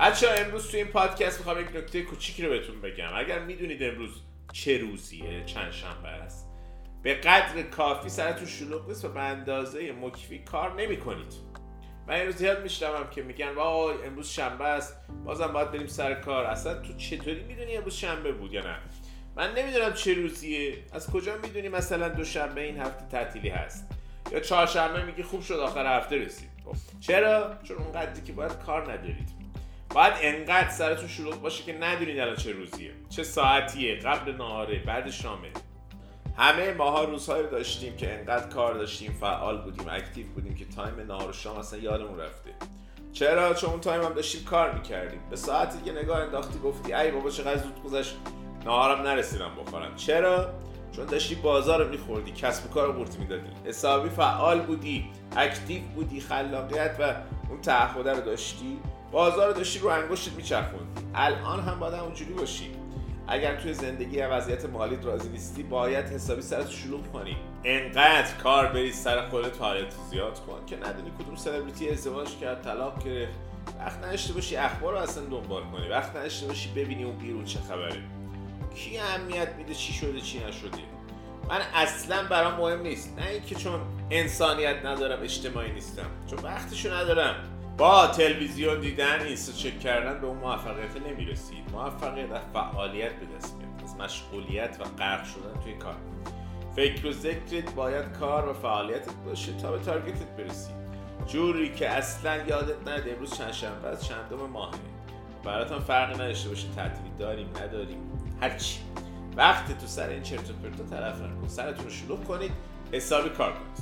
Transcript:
بچه امروز توی این پادکست می‌خوام یک نکته کوچیکی رو بهتون بگم. اگر می‌دونید امروز چه روزیه چند شنبه است به قدر کافی سرتون شلوغ نیست و به اندازه مکفی کار نمی کنید من این روز زیاد میشنوم که میگن وای امروز شنبه است بازم باید بریم سر کار. اصلا تو چطوری می‌دونی امروز شنبه بود یا نه؟ من نمی‌دونم چه روزیه. از کجا می‌دونی مثلا دوشنبه این هفته تعطیلی هست؟ یا چهارشنبه میگی خوب شد آخر هفته رسید. خب، چرا؟ چون اون قدری که باید کار ندارید. باید انقدر سرتون شلوغ باشه که ندونید الان چه روزیه. چه ساعتیه قبل نهاره بعد شامه. همه ماها روزهایی رو داشتیم که انقدر کار داشتیم فعال بودیم active بودیم که time نهار و شام اصلا یادمون رفته. چرا؟ چون اون time هم داشتیم کار می‌کردیم. به ساعتی که نگاه انداختی گفتی ای بابا چقدر زود گذشت نهارم نرسیدم بخورم. چرا؟ چون داشتی بازار رو میخوردی کسب و کار قورت می‌دادی. حسابی فعال بودی اکتیو بودی خلاقیت و اون تعهده رو داشتی. بازار داشتی رو انگشتت میچرخوندی الان هم باید اونجوری باشی. اگر توی زندگی وضعیت مالی راضی نیستی باید حسابی سرت شلوغ کنی. انقدر کار بری سر خودت فعالیت زیاد کن که ندونی کدوم سلبریتی ازدواج کرد طلاق گرفت. وقت نداشته باشی اخبار رو اصلا دنبال کنی. وقت نداشته باشی ببینی اون بیرون چه خبره. کی اهمیت میده چی شده چی نشده؟ من اصلا برام مهم نیست. نه اینکه چون انسانیت ندارم اجتماعی نیستم. چون وقتشو ندارم. با تلویزیون دیدن اینستا چک کردن به اون موفقیت نمی‌رسید. موفقیت از فعالیت به دست میاد. از مشغولیت و غرق شدن توی کار. فکر و ذکرت باید کار و فعالیتت باشه تا به تارگتت برسی. جوری که اصلا یادت نده امروز چند شنبه از چندم ماهه. براتون فرقی نداشته باشه. تعطیلی داریم نداریم. هرچی وقت تو سر این چرت و پرتا طرف نکن سرتون رو شلوغ کنید. حسابی کار کنید.